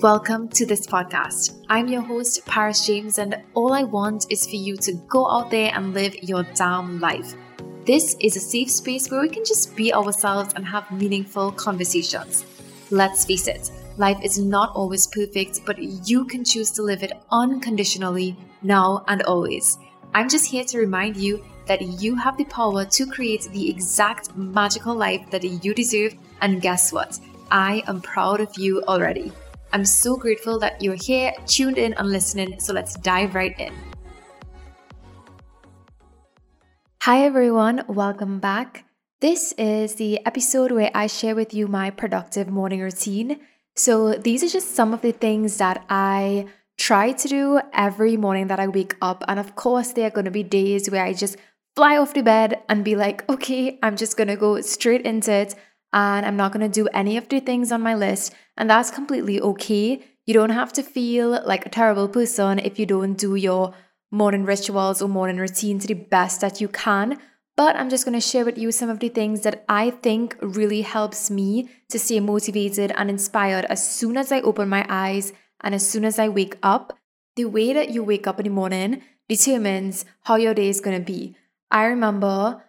Welcome to this podcast. I'm your host, Paris James, and all I want is for you to go out there and live your damn life. This is a safe space where we can just be ourselves and have meaningful conversations. Let's face it, life is not always perfect, but you can choose to live it unconditionally now and always. I'm just here to remind you that you have the power to create the exact magical life that you deserve, and guess what? I am proud of you already. I'm so grateful that you're here, tuned in, and listening. So let's dive right in. Hi, everyone. Welcome back. This is the episode where I share with you my productive morning routine. So, these are just some of the things that I try to do every morning that I wake up. And of course, there are going to be days where I just fly off the bed and be like, okay, I'm just going to go straight into it and I'm not going to do any of the things on my list. And that's completely okay. You don't have to feel like a terrible person if you don't do your morning rituals or morning routine to the best that you can. But I'm just going to share with you some of the things that I think really helps me to stay motivated and inspired as soon as I open my eyes and as soon as I wake up. The way that you wake up in the morning determines how your day is going to be. I remember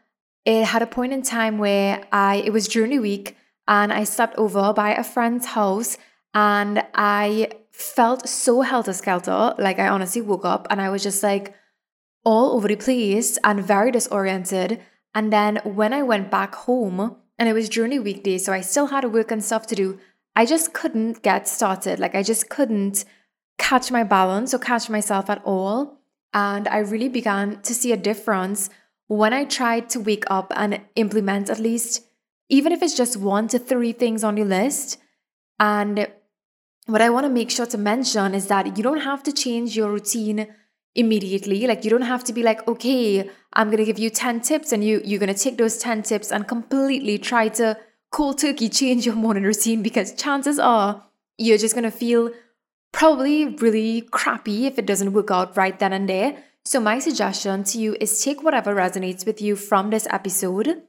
it had a point in time where I it was during the week and I slept over by a friend's house and I felt so helter skelter. Like I honestly woke up and I was just like all over the place and very disoriented. And then when I went back home, and it was during the weekday, so I still had work and stuff to do, I just couldn't get started. Like I just couldn't catch my balance or catch myself at all. And I really began to see a difference when I try to wake up and implement at least, even if it's just one to three things on your list, and what I want to make sure to mention is that you don't have to change your routine immediately. Like you don't have to be like, okay, I'm gonna give you 10 tips and you you're gonna take those 10 tips and completely try to cold turkey change your morning routine because chances are you're just gonna feel probably really crappy if it doesn't work out right then and there. So, my suggestion to you is take whatever resonates with you from this episode.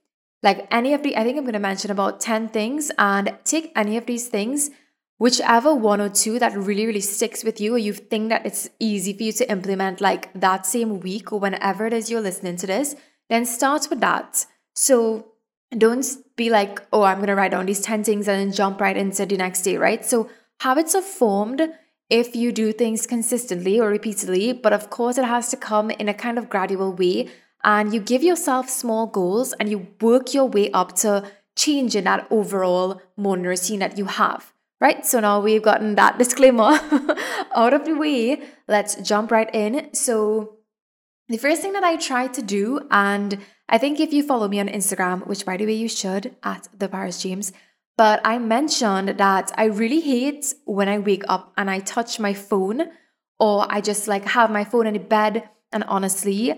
Like any of the, I think I'm going to mention about 10 things, and take any of these things, whichever one or two that really, really sticks with you, or you think that it's easy for you to implement like that same week or whenever it is you're listening to this, then start with that. So, don't be like, oh, I'm going to write down these 10 things and then jump right into the next day, right? So, habits are formed if you do things consistently or repeatedly, but of course, it has to come in a kind of gradual way. And you give yourself small goals and you work your way up to changing that overall morning routine that you have. Right, so now we've gotten that disclaimer out of the way. Let's jump right in. So, the first thing that I try to do, and I think if you follow me on Instagram, which by the way you should at the Paris James, but I mentioned that I really hate when I wake up and I touch my phone or I just like have my phone in the bed. And honestly,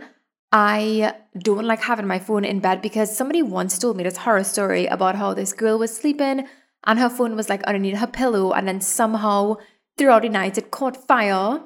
I don't like having my phone in bed because somebody once told me this horror story about how this girl was sleeping and her phone was like underneath her pillow. And then somehow throughout the night it caught fire.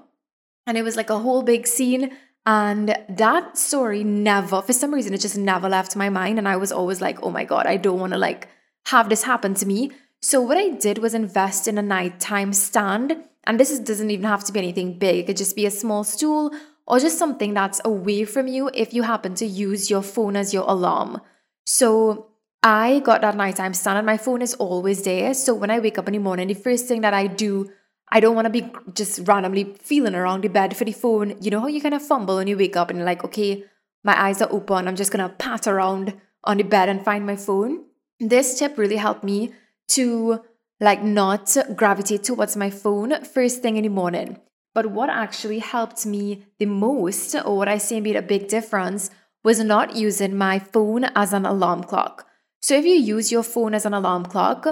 And it was like a whole big scene. And that story never, for some reason, it just never left my mind. And I was always like, oh my God, I don't want to like have this happen to me. So what I did was invest in a nighttime stand. And this is, doesn't even have to be anything big. It could just be a small stool or just something that's away from you if you happen to use your phone as your alarm. So I got that nighttime stand and my phone is always there. So when I wake up in the morning, the first thing that I do, I don't want to be just randomly feeling around the bed for the phone. You know how you kind of fumble when you wake up and you're like, okay, my eyes are open. I'm just going to pat around on the bed and find my phone. This tip really helped me to like not gravitate towards my phone first thing in the morning. But what actually helped me the most, or what I say made a big difference, was not using my phone as an alarm clock. So if you use your phone as an alarm clock,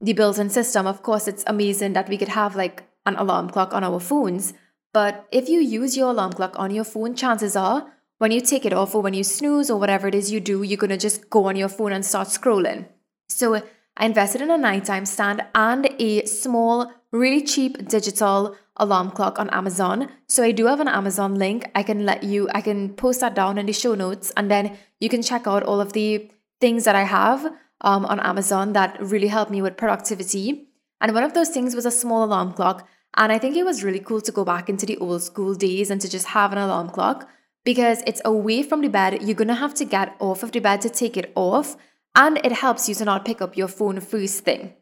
the built-in system, of course, it's amazing that we could have like an alarm clock on our phones. But if you use your alarm clock on your phone, chances are when you take it off or when you snooze or whatever it is you do, you're to just go on your phone and start scrolling. So I invested in a nighttime stand and a small, really cheap digital alarm clock on Amazon. So I do have an Amazon link. I can let you, I can post that down in the show notes and then you can check out all of the things that I have um, on Amazon that really help me with productivity. And one of those things was a small alarm clock. And I think it was really cool to go back into the old school days and to just have an alarm clock because it's away from the bed. You're going to have to get off of the bed to take it off. And it helps you to not pick up your phone first thing.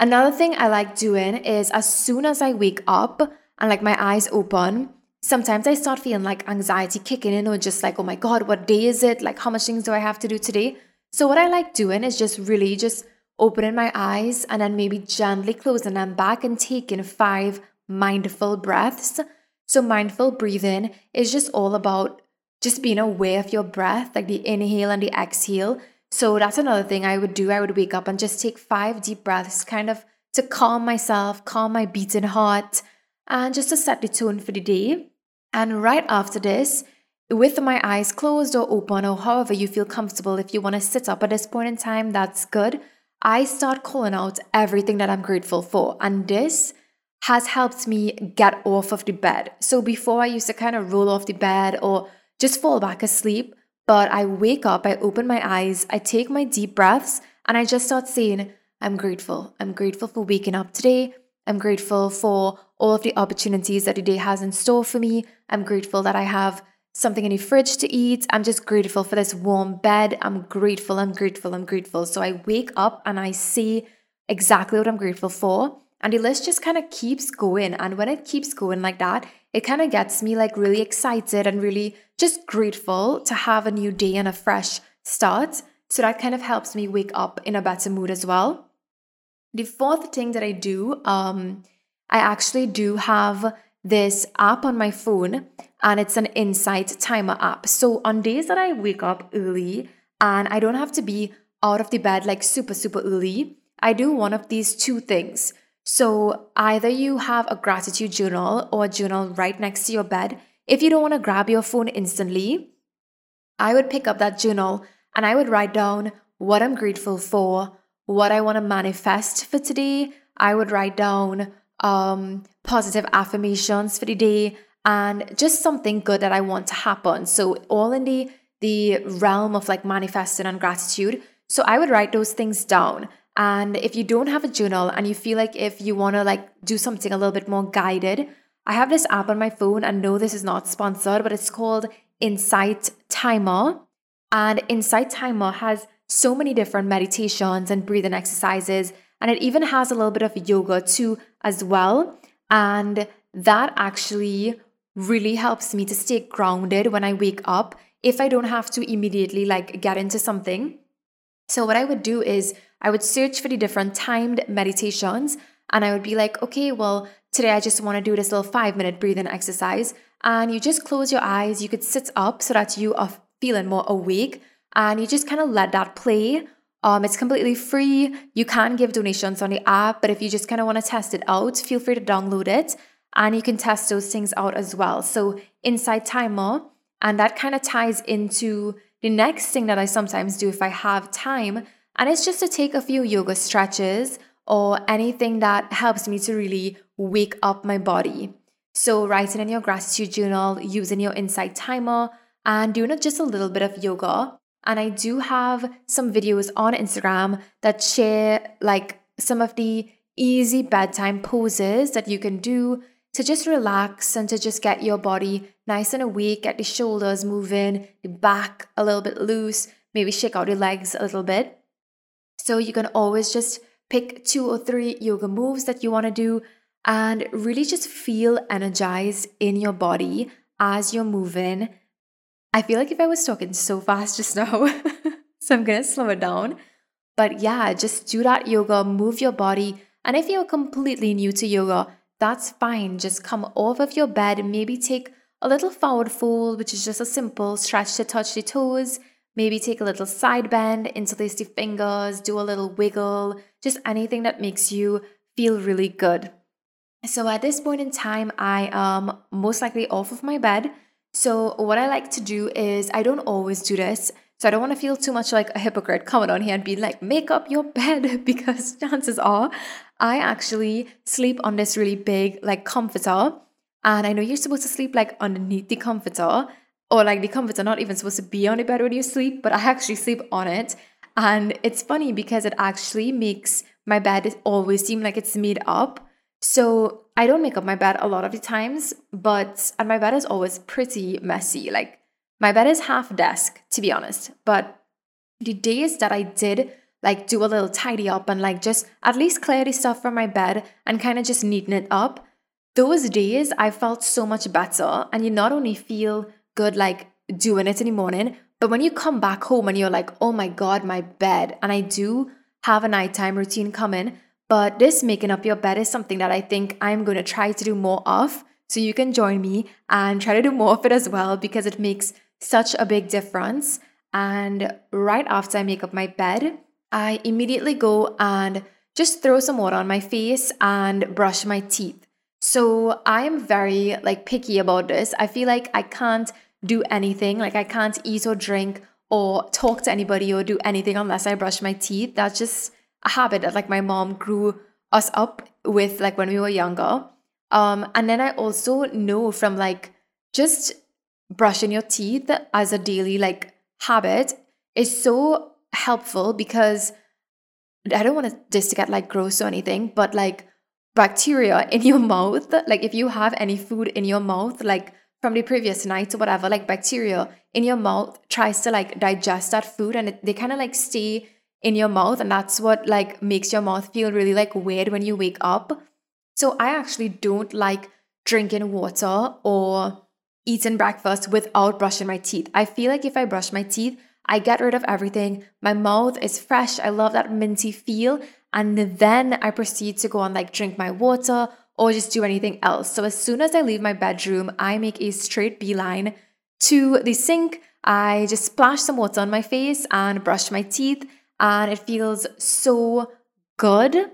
Another thing I like doing is as soon as I wake up and like my eyes open, sometimes I start feeling like anxiety kicking in or just like, oh my God, what day is it? Like, how much things do I have to do today? So, what I like doing is just really just opening my eyes and then maybe gently closing them back and taking five mindful breaths. So, mindful breathing is just all about just being aware of your breath, like the inhale and the exhale. So, that's another thing I would do. I would wake up and just take five deep breaths, kind of to calm myself, calm my beating heart, and just to set the tone for the day. And right after this, with my eyes closed or open, or however you feel comfortable, if you want to sit up at this point in time, that's good. I start calling out everything that I'm grateful for. And this has helped me get off of the bed. So before I used to kind of roll off the bed or just fall back asleep, but I wake up, I open my eyes, I take my deep breaths, and I just start saying, I'm grateful. I'm grateful for waking up today. I'm grateful for all of the opportunities that the day has in store for me. I'm grateful that I have something in the fridge to eat. I'm just grateful for this warm bed. I'm grateful, I'm grateful, I'm grateful. So I wake up and I see exactly what I'm grateful for. And the list just kind of keeps going. And when it keeps going like that, it kind of gets me like really excited and really just grateful to have a new day and a fresh start. So that kind of helps me wake up in a better mood as well. The fourth thing that I do, um, I actually do have this app on my phone and it's an insight timer app. So on days that I wake up early and I don't have to be out of the bed like super, super early, I do one of these two things. So either you have a gratitude journal or a journal right next to your bed. If you don't want to grab your phone instantly, I would pick up that journal and I would write down what I'm grateful for, what I want to manifest for today. I would write down um, positive affirmations for the day and just something good that I want to happen. So all in the the realm of like manifesting and gratitude. So I would write those things down. And if you don't have a journal and you feel like if you want to like do something a little bit more guided, I have this app on my phone and no this is not sponsored, but it's called Insight Timer. And Insight Timer has so many different meditations and breathing exercises and it even has a little bit of yoga too as well. And that actually really helps me to stay grounded when I wake up if I don't have to immediately like get into something. So what I would do is I would search for the different timed meditations and I would be like, okay, well, today I just want to do this little 5 minute breathing exercise and you just close your eyes, you could sit up so that you are feeling more awake and you just kind of let that play um, it's completely free. You can give donations on the app, but if you just kind of want to test it out, feel free to download it and you can test those things out as well. So, Insight Timer, and that kind of ties into the next thing that I sometimes do if I have time, and it's just to take a few yoga stretches or anything that helps me to really wake up my body. So, writing in your gratitude journal, using your Insight Timer, and doing just a little bit of yoga and I do have some videos on Instagram that share like some of the easy bedtime poses that you can do to just relax and to just get your body nice and awake, get the shoulders moving, the back a little bit loose, maybe shake out your legs a little bit. So you can always just pick two or three yoga moves that you want to do and really just feel energized in your body as you're moving I feel like if I was talking so fast just now, so I'm gonna slow it down. But yeah, just do that yoga, move your body. And if you're completely new to yoga, that's fine. Just come off of your bed maybe take a little forward fold, which is just a simple stretch to touch the toes. Maybe take a little side bend, interlace the fingers, do a little wiggle, just anything that makes you feel really good. So at this point in time, I am most likely off of my bed. So, what I like to do is, I don't always do this. So, I don't want to feel too much like a hypocrite coming on here and be like, make up your bed, because chances are I actually sleep on this really big, like, comforter. And I know you're supposed to sleep like underneath the comforter, or like the comforts are not even supposed to be on the bed when you sleep, but I actually sleep on it. And it's funny because it actually makes my bed always seem like it's made up. So I don't make up my bed a lot of the times, but and my bed is always pretty messy. Like my bed is half desk, to be honest. But the days that I did like do a little tidy up and like just at least clear the stuff from my bed and kind of just neaten it up, those days I felt so much better. And you not only feel good like doing it in the morning, but when you come back home and you're like, oh my God, my bed, and I do have a nighttime routine coming, but this making up your bed is something that I think I'm going to try to do more of. So you can join me and try to do more of it as well because it makes such a big difference. And right after I make up my bed, I immediately go and just throw some water on my face and brush my teeth. So I am very like picky about this. I feel like I can't do anything, like I can't eat or drink or talk to anybody or do anything unless I brush my teeth. That's just a habit that like my mom grew us up with like when we were younger. Um, and then I also know from like just brushing your teeth as a daily like habit is so helpful because I don't want this to get like gross or anything, but like bacteria in your mouth, like if you have any food in your mouth, like from the previous night or whatever, like bacteria in your mouth tries to like digest that food and it, they kind of like stay in your mouth and that's what like makes your mouth feel really like weird when you wake up. So I actually don't like drinking water or eating breakfast without brushing my teeth. I feel like if I brush my teeth, I get rid of everything. My mouth is fresh. I love that minty feel. And then I proceed to go and like drink my water or just do anything else. So as soon as I leave my bedroom, I make a straight beeline to the sink. I just splash some water on my face and brush my teeth and it feels so good.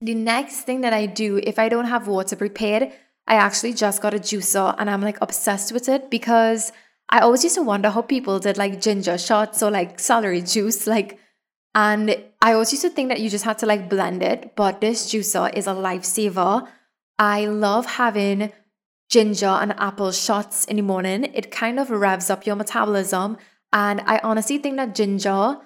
The next thing that I do, if I don't have water prepared, I actually just got a juicer and I'm like obsessed with it because I always used to wonder how people did like ginger shots or like celery juice, like, and I always used to think that you just had to like blend it, but this juicer is a lifesaver. I love having ginger and apple shots in the morning. It kind of revs up your metabolism. And I honestly think that ginger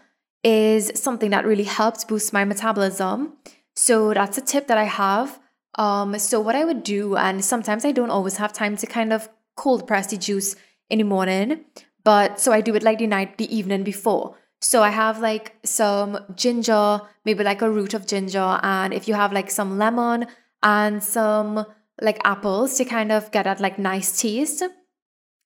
is something that really helps boost my metabolism. So that's a tip that I have. Um, so what I would do, and sometimes I don't always have time to kind of cold press the juice in the morning, but so I do it like the night, the evening before. So I have like some ginger, maybe like a root of ginger, and if you have like some lemon and some like apples to kind of get that like nice taste,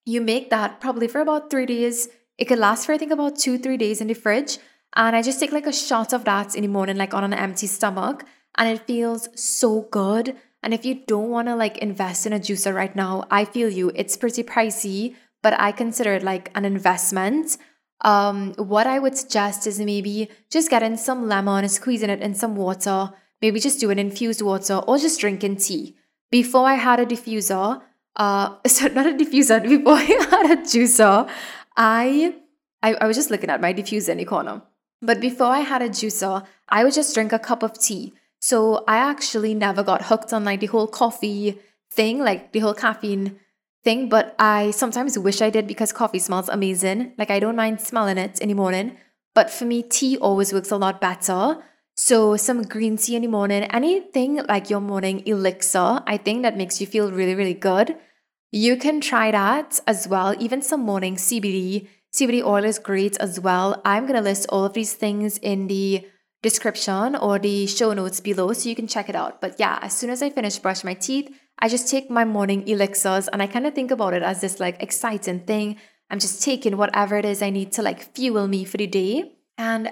you make that probably for about three days. It could last for I think about two, three days in the fridge. And I just take like a shot of that in the morning, like on an empty stomach, and it feels so good. And if you don't want to like invest in a juicer right now, I feel you. It's pretty pricey, but I consider it like an investment. Um, what I would suggest is maybe just getting some lemon, squeezing it in some water, maybe just doing infused water or just drinking tea. Before I had a diffuser, uh, so not a diffuser, before I had a juicer, I, I, I was just looking at my diffuser in the corner. But before I had a juicer, I would just drink a cup of tea. So I actually never got hooked on like the whole coffee thing, like the whole caffeine thing. But I sometimes wish I did because coffee smells amazing. Like I don't mind smelling it in the morning. But for me, tea always works a lot better. So some green tea in the morning, anything like your morning elixir, I think that makes you feel really, really good. You can try that as well. Even some morning CBD CBD oil is great as well. I'm to list all of these things in the description or the show notes below so you can check it out. But yeah, as soon as I finish brushing my teeth, I just take my morning elixirs and I kind of think about it as this like exciting thing. I'm just taking whatever it is I need to like fuel me for the day. And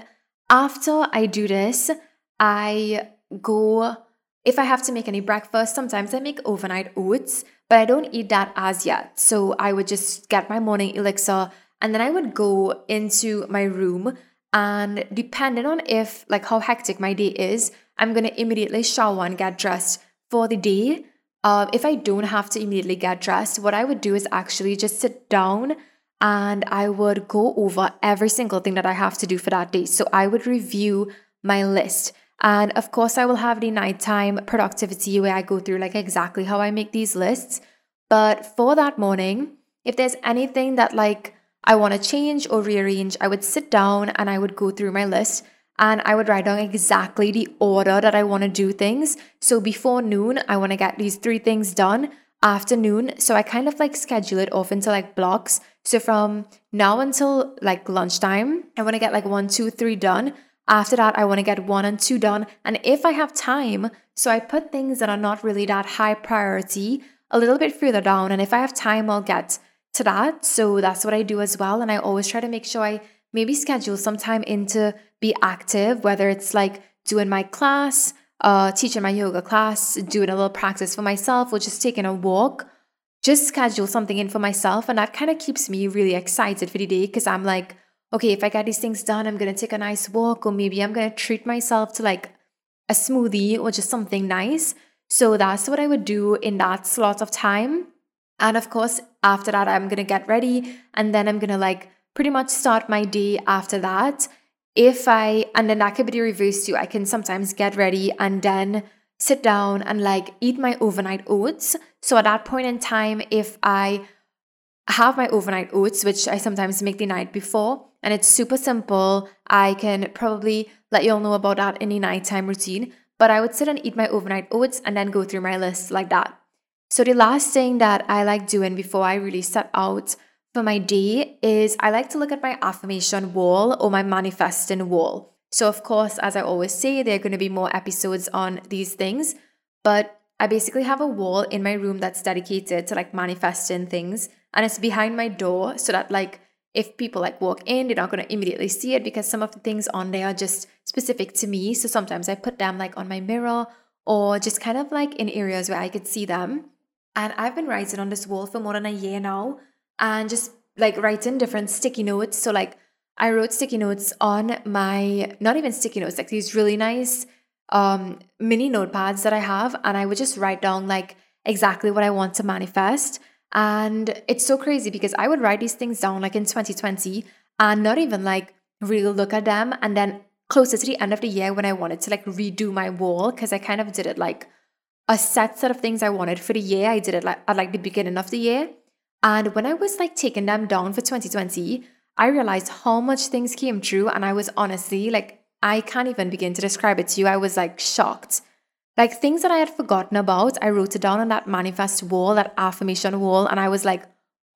after I do this, I go, if I have to make any breakfast, sometimes I make overnight oats, but I don't eat that as yet. So I would just get my morning elixir and then I would go into my room and depending on if like how hectic my day is, I'm gonna immediately shower and get dressed for the day. Uh, if I don't have to immediately get dressed, what I would do is actually just sit down and I would go over every single thing that I have to do for that day. So I would review my list. And of course, I will have the nighttime productivity where I go through like exactly how I make these lists. But for that morning, if there's anything that like I want to change or rearrange, I would sit down and I would go through my list and I would write down exactly the order that I want to do things. So before noon, I want to get these three things done. Afternoon, so I kind of like schedule it off into like blocks. So from now until like lunchtime, I want to get like one, two, three done. After that, I want to get one and two done. And if I have time, so I put things that are not really that high priority a little bit further down. And if I have time, I'll get to that. So that's what I do as well. And I always try to make sure I maybe schedule some time in to be active, whether it's like doing my class, uh, teaching my yoga class, doing a little practice for myself, or just taking a walk. Just schedule something in for myself. And that kind of keeps me really excited for the day because I'm like, okay, if I get these things done, I'm going to take a nice walk, or maybe I'm going to treat myself to like a smoothie or just something nice. So that's what I would do in that slot of time. And of course, after that, I'm going to get ready and then I'm going to like pretty much start my day after that. If I, and then that could be the reverse too. I can sometimes get ready and then sit down and like eat my overnight oats. So at that point in time, if I have my overnight oats, which I sometimes make the night before, and it's super simple. I can probably let you all know about that in the nighttime routine, but I would sit and eat my overnight oats and then go through my list like that. So, the last thing that I like doing before I really set out for my day is I like to look at my affirmation wall or my manifesting wall. So, of course, as I always say, there are going to be more episodes on these things, but I basically have a wall in my room that's dedicated to like manifesting things and it's behind my door so that like if people like walk in, they're not going to immediately see it because some of the things on there are just specific to me. So sometimes I put them like on my mirror or just kind of like in areas where I could see them. And I've been writing on this wall for more than a year now and just like writing different sticky notes. So like I wrote sticky notes on my not even sticky notes, like these really nice um mini notepads that I have and I would just write down like exactly what I want to manifest. And it's so crazy because I would write these things down like in 2020 and not even like really look at them. And then closer to the end of the year when I wanted to like redo my wall, because I kind of did it like a set set of things I wanted for the year. I did it like at like the beginning of the year. And when I was like taking them down for 2020, I realized how much things came true. And I was honestly like, I can't even begin to describe it to you. I was like shocked. Like things that I had forgotten about, I wrote it down on that manifest wall, that affirmation wall, and I was like,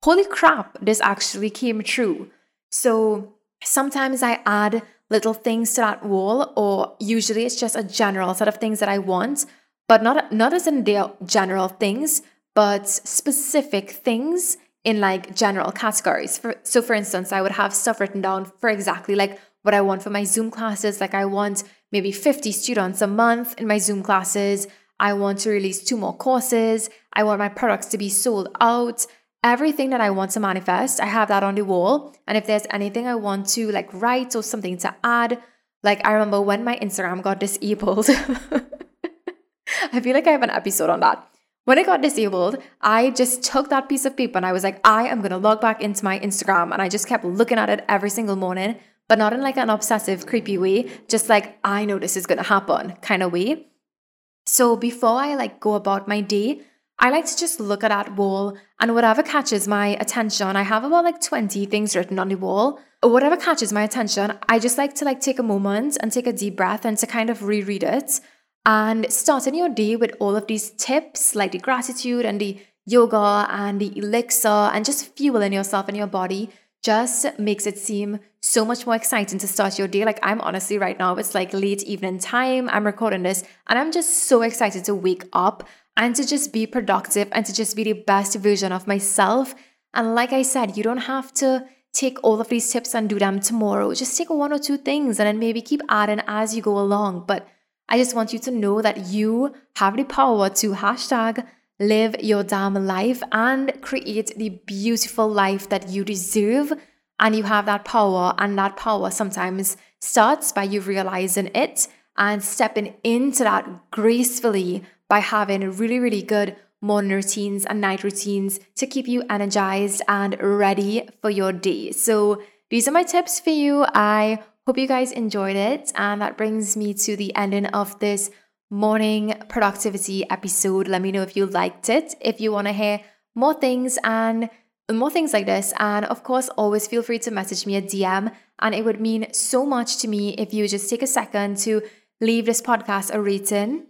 holy crap, this actually came true. So sometimes I add little things to that wall, or usually it's just a general set of things that I want, but not, not as in their general things, but specific things in like general categories. For, so, for instance, I would have stuff written down for exactly like what I want for my Zoom classes. Like, I want maybe 50 students a month in my Zoom classes. I want to release two more courses. I want my products to be sold out. Everything that I want to manifest, I have that on the wall. And if there's anything I want to like write or something to add, like I remember when my Instagram got disabled. I feel like I have an episode on that. When I got disabled, I just took that piece of paper and I was like, I am going to log back into my Instagram. And I just kept looking at it every single morning but not in like an obsessive, creepy way, just like, I know this is gonna happen kind of way. So before I like go about my day, I like to just look at that wall and whatever catches my attention, I have about like 20 things written on the wall. Whatever catches my attention, I just like to like take a moment and take a deep breath and to kind of reread it and starting your day with all of these tips like the gratitude and the yoga and the elixir and just fueling yourself and your body just makes it seem so much more exciting to start your day. Like, I'm honestly right now, it's like late evening time. I'm recording this, and I'm just so excited to wake up and to just be productive and to just be the best version of myself. And like I said, you don't have to take all of these tips and do them tomorrow. Just take one or two things and then maybe keep adding as you go along. But I just want you to know that you have the power to hashtag live your damn life and create the beautiful life that you deserve. And you have that power, and that power sometimes starts by you realizing it and stepping into that gracefully by having really, really good morning routines and night routines to keep you energized and ready for your day. So, these are my tips for you. I hope you guys enjoyed it. And that brings me to the ending of this morning productivity episode. Let me know if you liked it. If you want to hear more things and more things like this. And of course, always feel free to message me a DM. And it would mean so much to me if you just take a second to leave this podcast a rating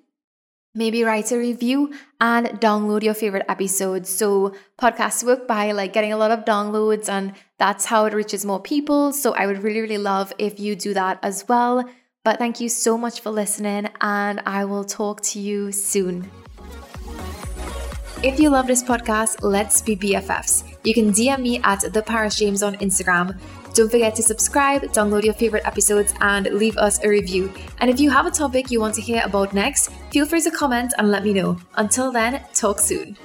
maybe write a review and download your favorite episodes. So podcasts work by like getting a lot of downloads and that's how it reaches more people. So I would really, really love if you do that as well. But thank you so much for listening and I will talk to you soon. If you love this podcast, let's be BFFs. You can DM me at the Paris James on Instagram. Don't forget to subscribe, download your favorite episodes, and leave us a review. And if you have a topic you want to hear about next, feel free to comment and let me know. Until then, talk soon.